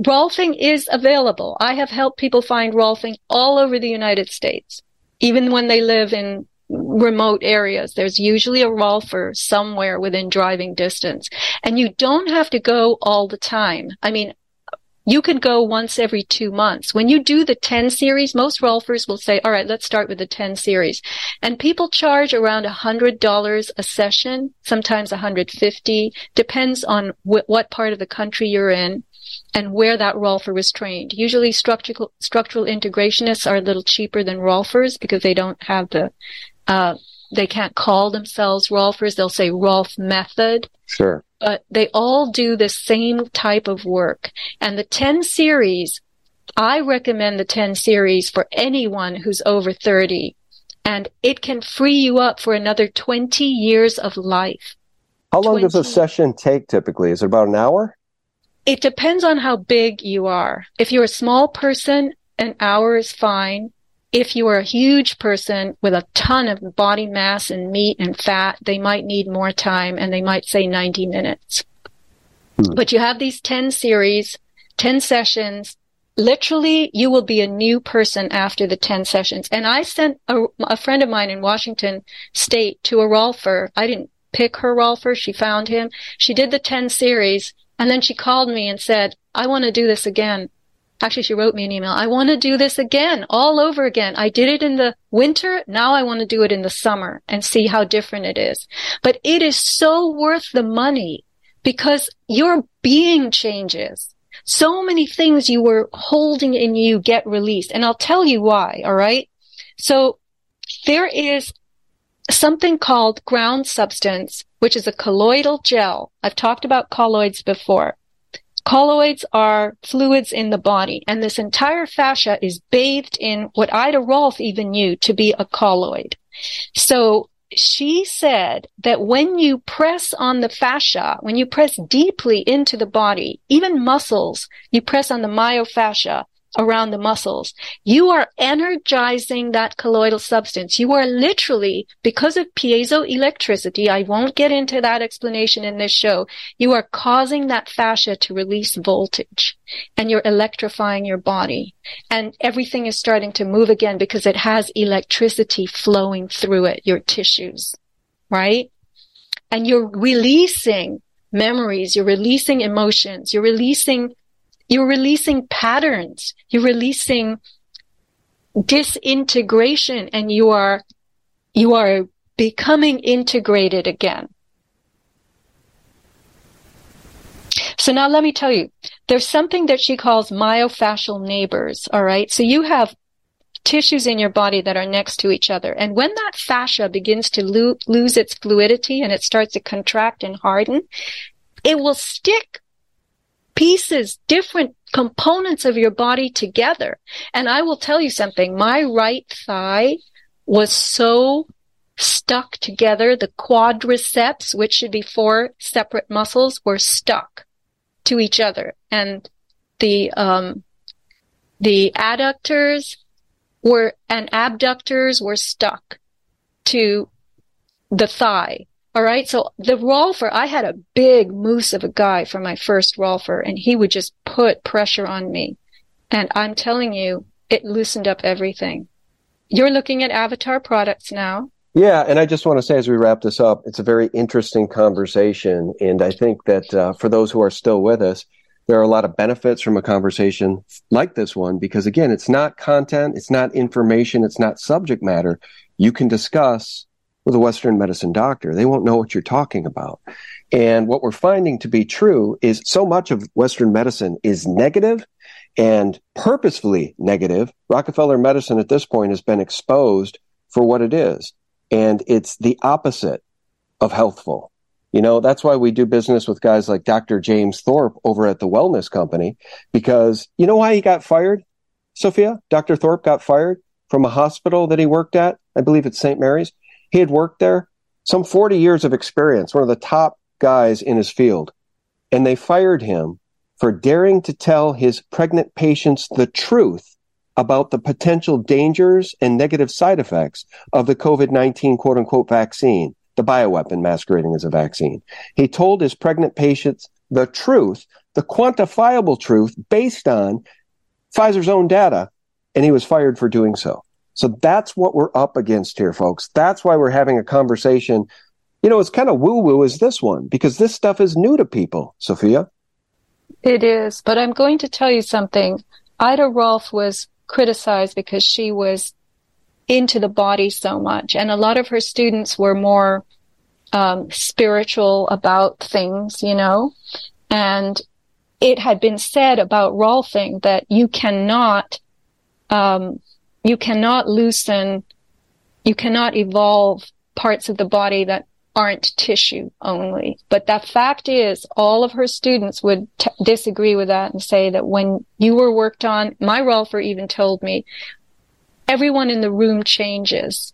Rolfing is available. I have helped people find Rolfing all over the United States, even when they live in remote areas. There's usually a Rolfer somewhere within driving distance. And you don't have to go all the time. I mean, you can go once every two months. When you do the 10 series, most Rolfers will say, all right, let's start with the 10 series. And people charge around $100 a session, sometimes 150, depends on wh- what part of the country you're in and where that Rolfer was trained. Usually structural, structural integrationists are a little cheaper than Rolfers because they don't have the, uh, they can't call themselves Rolfers. They'll say Rolf method. Sure. But they all do the same type of work. And the 10 series, I recommend the 10 series for anyone who's over 30. And it can free you up for another 20 years of life. How long 20... does a session take typically? Is it about an hour? It depends on how big you are. If you're a small person, an hour is fine. If you are a huge person with a ton of body mass and meat and fat, they might need more time and they might say 90 minutes. Hmm. But you have these 10 series, 10 sessions. Literally, you will be a new person after the 10 sessions. And I sent a, a friend of mine in Washington state to a Rolfer. I didn't pick her Rolfer. She found him. She did the 10 series and then she called me and said, I want to do this again. Actually, she wrote me an email. I want to do this again, all over again. I did it in the winter. Now I want to do it in the summer and see how different it is. But it is so worth the money because your being changes. So many things you were holding in you get released. And I'll tell you why. All right. So there is something called ground substance, which is a colloidal gel. I've talked about colloids before. Colloids are fluids in the body, and this entire fascia is bathed in what Ida Rolf even knew to be a colloid. So she said that when you press on the fascia, when you press deeply into the body, even muscles, you press on the myofascia, around the muscles. You are energizing that colloidal substance. You are literally, because of piezoelectricity, I won't get into that explanation in this show, you are causing that fascia to release voltage and you're electrifying your body. And everything is starting to move again because it has electricity flowing through it, your tissues, right? And you're releasing memories, you're releasing emotions, you're releasing you're releasing patterns. You're releasing disintegration and you are, you are becoming integrated again. So now let me tell you, there's something that she calls myofascial neighbors. All right. So you have tissues in your body that are next to each other. And when that fascia begins to lo- lose its fluidity and it starts to contract and harden, it will stick pieces, different components of your body together. And I will tell you something. My right thigh was so stuck together. The quadriceps, which should be four separate muscles, were stuck to each other. And the, um, the adductors were, and abductors were stuck to the thigh. All right. So the Rolfer, I had a big moose of a guy for my first Rolfer and he would just put pressure on me. And I'm telling you, it loosened up everything. You're looking at Avatar products now. Yeah, and I just want to say as we wrap this up, it's a very interesting conversation. And I think that uh, for those who are still with us, there are a lot of benefits from a conversation like this one because, again, it's not content, it's not information, it's not subject matter. You can discuss with a Western medicine doctor. They won't know what you're talking about. And what we're finding to be true is so much of Western medicine is negative and purposefully negative. Rockefeller medicine at this point has been exposed for what it is. And it's the opposite of healthful. You know, that's why we do business with guys like Dr. James Thorp over at the Wellness Company, because you know why he got fired, Sofia? Dr. Thorp got fired from a hospital that he worked at. I believe it's St. Mary's. He had worked there, some 40 years of experience, one of the top guys in his field. And they fired him for daring to tell his pregnant patients the truth about the potential dangers and negative side effects of the COVID 19 quote unquote vaccine, the bioweapon masquerading as a vaccine. He told his pregnant patients the truth, the quantifiable truth based on Pfizer's own data, and he was fired for doing so. So that's what we're up against here, folks. That's why we're having a conversation. You know, it's kind of woo woo as this one because this stuff is new to people, Sofia. It is, but I'm going to tell you something. Ida Rolf was criticized because she was into the body so much, and a lot of her students were more um, spiritual about things, you know, and it had been said about Rolfing that you cannot um, you cannot loosen, you cannot evolve parts of the body that aren't tissue only. But the fact is, all of her students would t- disagree with that and say that when you were worked on, my Rolfer even told me, everyone in the room changes.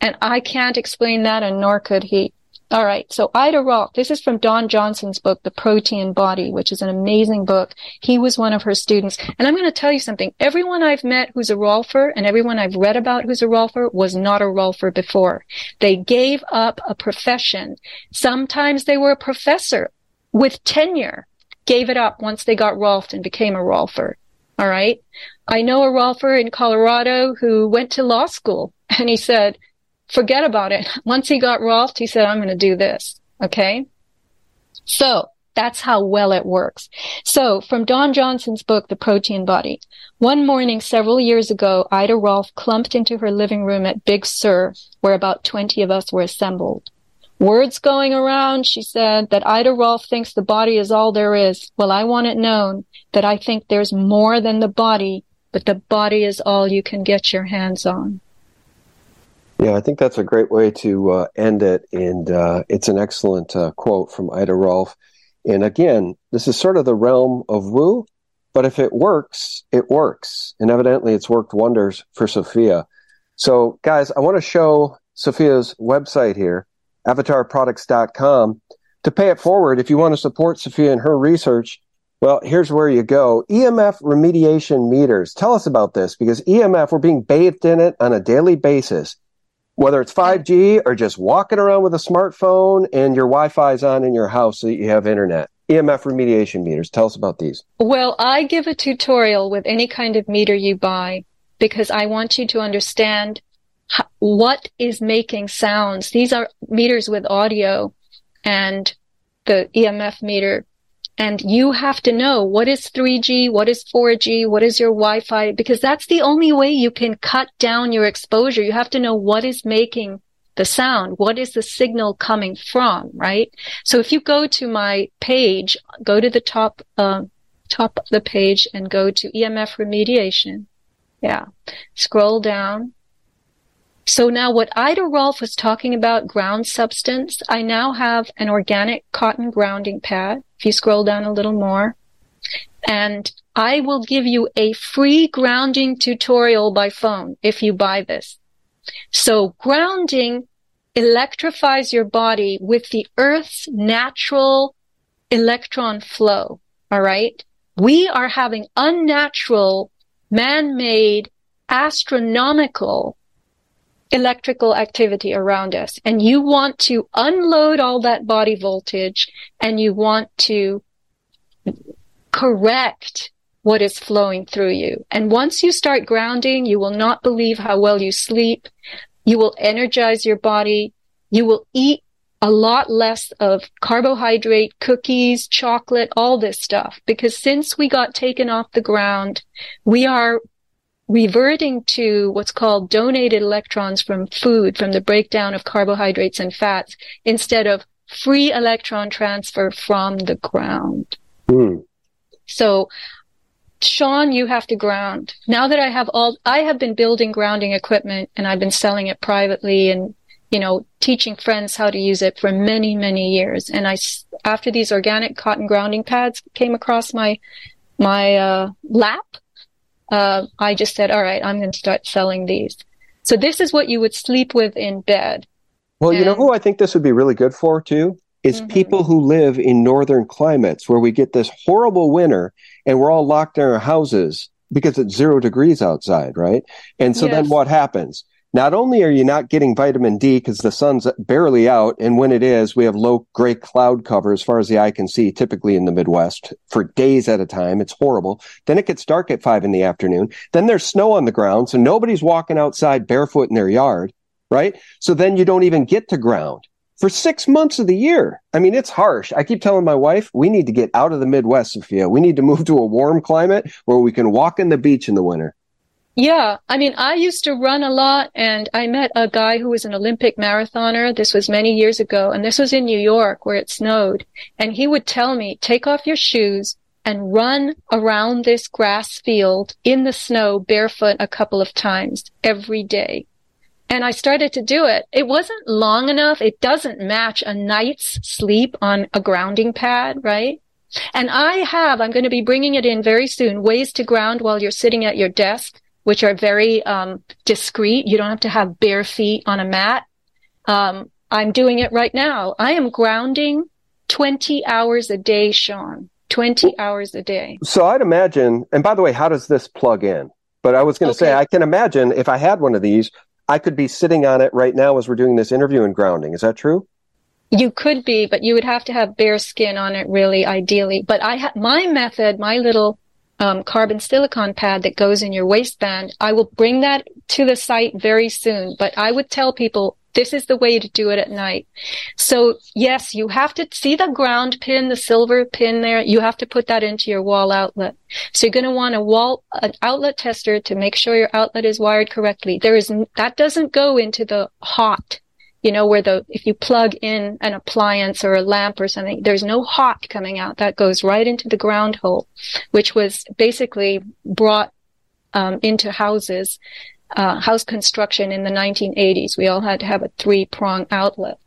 And I can't explain that and nor could he. All right. So Ida Rolf, this is from Don Johnson's book, The Protean Body, which is an amazing book. He was one of her students. And I'm going to tell you something. Everyone I've met who's a Rolfer and everyone I've read about who's a Rolfer was not a Rolfer before. They gave up a profession. Sometimes they were a professor with tenure, gave it up once they got Rolfed and became a Rolfer. All right. I know a Rolfer in Colorado who went to law school and he said, forget about it. Once he got Rolfed, he said, I'm going to do this. Okay. So that's how well it works. So from Don Johnson's book, The Protean Body, one morning several years ago, Ida Rolf clumped into her living room at Big Sur, where about 20 of us were assembled. Words going around, she said, that Ida Rolf thinks the body is all there is. Well, I want it known that I think there's more than the body, but the body is all you can get your hands on. Yeah, I think that's a great way to uh, end it. And uh, it's an excellent uh, quote from Ida Rolf. And again, this is sort of the realm of woo, but if it works, it works. And evidently, it's worked wonders for Sofia. So, guys, I want to show Sofia's website here, avatarproducts.com. To pay it forward, if you want to support Sofia and her research, well, here's where you go. EMF remediation meters. Tell us about this because EMF, we're being bathed in it on a daily basis whether it's 5G or just walking around with a smartphone and your Wi-Fi is on in your house so that you have internet. EMF remediation meters. Tell us about these. Well, I give a tutorial with any kind of meter you buy because I want you to understand what is making sounds. These are meters with audio and the EMF meter and you have to know what is 3G, what is 4G, what is your Wi-Fi, because that's the only way you can cut down your exposure. You have to know what is making the sound. What is the signal coming from, right? So if you go to my page, go to the top, uh, top of the page and go to EMF remediation Yeah. Scroll down. So now what Ida Rolf was talking about, ground substance, I now have an organic cotton grounding pad. If you scroll down a little more, and I will give you a free grounding tutorial by phone if you buy this. So grounding electrifies your body with the earth's natural electron flow. All right. We are having unnatural, man-made, astronomical electrical activity around us. And you want to unload all that body voltage and you want to correct what is flowing through you. And once you start grounding, you will not believe how well you sleep. You will energize your body. You will eat a lot less of carbohydrate, cookies, chocolate, all this stuff. Because since we got taken off the ground, we are reverting to what's called donated electrons from food, from the breakdown of carbohydrates and fats, instead of free electron transfer from the ground. Mm. So, Sean, you have to ground. Now that I have all, I have been building grounding equipment and I've been selling it privately and, you know, teaching friends how to use it for many, many years. And I, after these organic cotton grounding pads came across my, my, uh, lap, uh, I just said, all right, I'm going to start selling these. So this is what you would sleep with in bed. Well, and, you know who I think this would be really good for too? Is mm-hmm. people who live in northern climates where we get this horrible winter and we're all locked in our houses because it's zero degrees outside, right? And so yes. then what happens? Not only are you not getting vitamin D because the sun's barely out, and when it is, we have low gray cloud cover as far as the eye can see, typically in the Midwest for days at a time. It's horrible. Then it gets dark at five in the afternoon. Then there's snow on the ground, so nobody's walking outside barefoot in their yard, right? So then you don't even get to ground for six months of the year. I mean, it's harsh. I keep telling my wife, we need to get out of the Midwest, Sofia. We need to move to a warm climate where we can walk in the beach in the winter. Yeah, I mean, I used to run a lot and I met a guy who was an Olympic marathoner. This was many years ago and this was in New York where it snowed. And he would tell me, take off your shoes and run around this grass field in the snow barefoot a couple of times every day. And I started to do it. It wasn't long enough. It doesn't match a night's sleep on a grounding pad, right? And I have, I'm going to be bringing it in very soon, ways to ground while you're sitting at your desk which are very um, discreet. You don't have to have bare feet on a mat. Um, I'm doing it right now. I am grounding 20 hours a day, Sean. 20 hours a day. So I'd imagine, and by the way, how does this plug in? But I was going to okay. say, I can imagine if I had one of these, I could be sitting on it right now as we're doing this interview and grounding. Is that true? You could be, but you would have to have bare skin on it, really, ideally. But I ha- my method, my little um, carbon silicon pad that goes in your waistband. I will bring that to the site very soon, but I would tell people this is the way to do it at night. So yes, you have to see the ground pin, the silver pin there. You have to put that into your wall outlet. So you're going to want a wall, an outlet tester to make sure your outlet is wired correctly. There is, that doesn't go into the hot you know, where the, if you plug in an appliance or a lamp or something, there's no hot coming out. That goes right into the ground hole, which was basically brought um, into houses, uh, house construction in the 1980s. We all had to have a three prong outlet.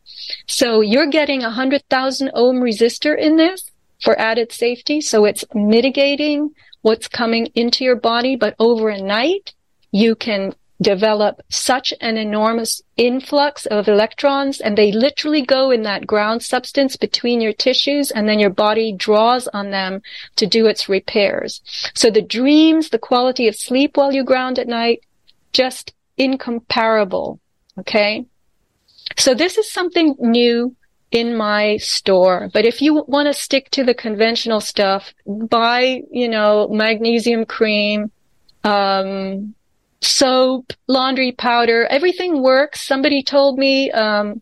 So you're getting a hundred thousand ohm resistor in this for added safety. So it's mitigating what's coming into your body, but overnight you can develop such an enormous influx of electrons and they literally go in that ground substance between your tissues and then your body draws on them to do its repairs. So the dreams, the quality of sleep while you ground at night, just incomparable. Okay. So this is something new in my store. But if you want to stick to the conventional stuff, buy, you know, magnesium cream, um, soap, laundry powder, everything works. Somebody told me um,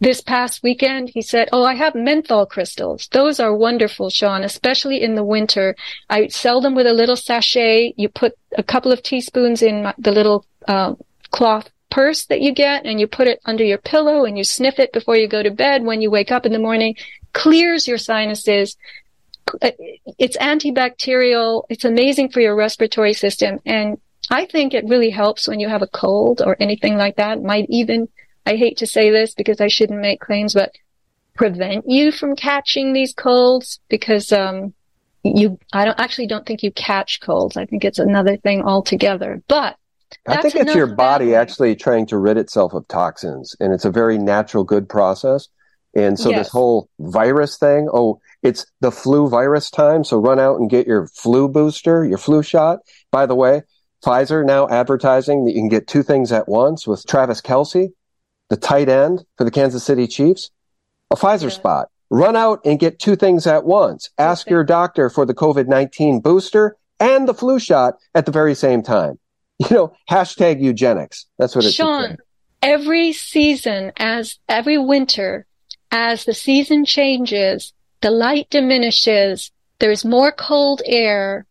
this past weekend, he said, Oh, I have menthol crystals. Those are wonderful, Sean, especially in the winter. I sell them with a little sachet. You put a couple of teaspoons in the little uh, cloth purse that you get and you put it under your pillow and you sniff it before you go to bed. When you wake up in the morning, clears your sinuses. It's antibacterial. It's amazing for your respiratory system. And I think it really helps when you have a cold or anything like that. It might even, I hate to say this because I shouldn't make claims, but prevent you from catching these colds because, um, you, I don't actually don't think you catch colds. I think it's another thing altogether, but I think it's your body actually trying to rid itself of toxins and it's a very natural, good process. And so yes. this whole virus thing, oh, it's the flu virus time. So run out and get your flu booster, your flu shot. By the way, Pfizer now advertising that you can get two things at once with Travis Kelce, the tight end for the Kansas City Chiefs, a Pfizer yeah. spot. Run out and get two things at once. Ask okay. your doctor for the COVID-19 booster and the flu shot at the very same time. You know, hashtag eugenics. That's what it's. Sean, every season, as every winter, as the season changes, the light diminishes, there's more cold air,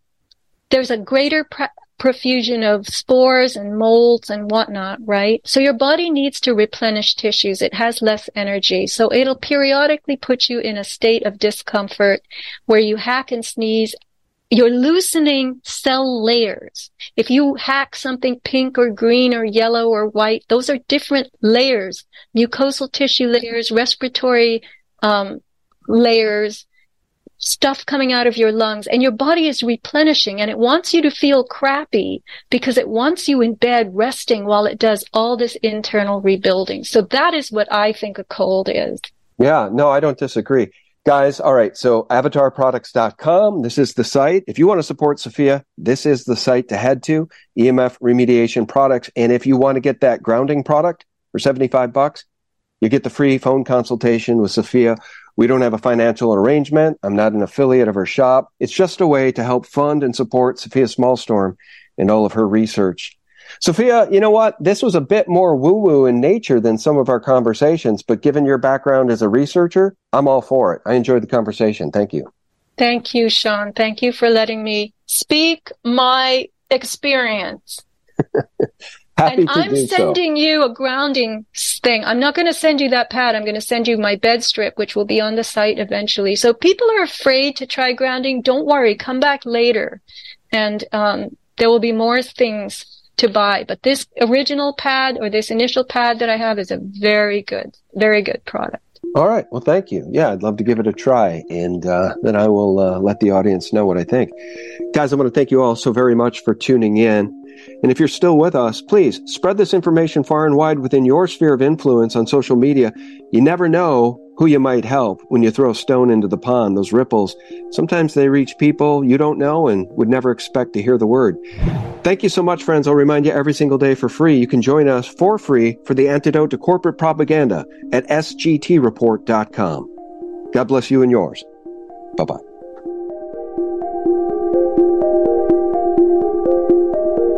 there's a greater pre- profusion of spores and molds and whatnot, right? So your body needs to replenish tissues. It has less energy. So it'll periodically put you in a state of discomfort where you hack and sneeze. You're loosening cell layers. If you hack something pink or green or yellow or white, those are different layers, mucosal tissue layers, respiratory um, layers, stuff coming out of your lungs and your body is replenishing and it wants you to feel crappy because it wants you in bed resting while it does all this internal rebuilding. So that is what I think a cold is. Yeah, no, I don't disagree. Guys, all right. So avatarproducts.com. This is the site. If you want to support Sofia, this is the site to head to EMF remediation products. And if you want to get that grounding product for 75 bucks, you get the free phone consultation with Sofia we don't have a financial arrangement. I'm not an affiliate of her shop. It's just a way to help fund and support Sofia Smallstorm and all of her research. Sofia, you know what? This was a bit more woo woo in nature than some of our conversations, but given your background as a researcher, I'm all for it. I enjoyed the conversation. Thank you. Thank you, Sean. Thank you for letting me speak my experience. Happy and I'm sending so. you a grounding thing. I'm not going to send you that pad. I'm going to send you my bed strip, which will be on the site eventually. So people are afraid to try grounding. Don't worry. Come back later. And, um, there will be more things to buy. But this original pad or this initial pad that I have is a very good, very good product. All right. Well, thank you. Yeah, I'd love to give it a try. And uh, then I will uh, let the audience know what I think. Guys, I want to thank you all so very much for tuning in. And if you're still with us, please spread this information far and wide within your sphere of influence on social media. You never know who you might help when you throw a stone into the pond. Those ripples, sometimes they reach people you don't know and would never expect to hear the word. Thank you so much, friends. I'll remind you every single day for free. You can join us for free for the antidote to corporate propaganda at sgtreport.com. God bless you and yours. Bye bye.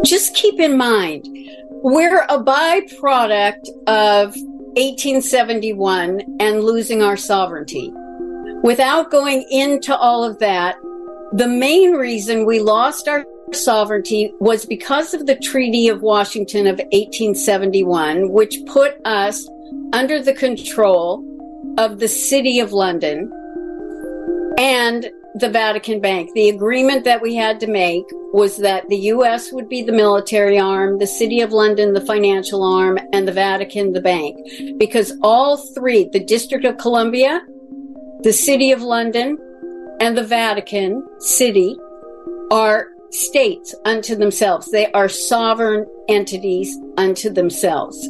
just keep in mind, we're a byproduct of 1871 and losing our sovereignty. Without going into all of that, the main reason we lost our sovereignty was because of the Treaty of Washington of 1871, which put us under the control of the City of London and the Vatican Bank. The agreement that we had to make was that the US would be the military arm, the City of London the financial arm, and the Vatican the bank. Because all three, the District of Columbia, the City of London, and the Vatican City are states unto themselves. They are sovereign entities unto themselves.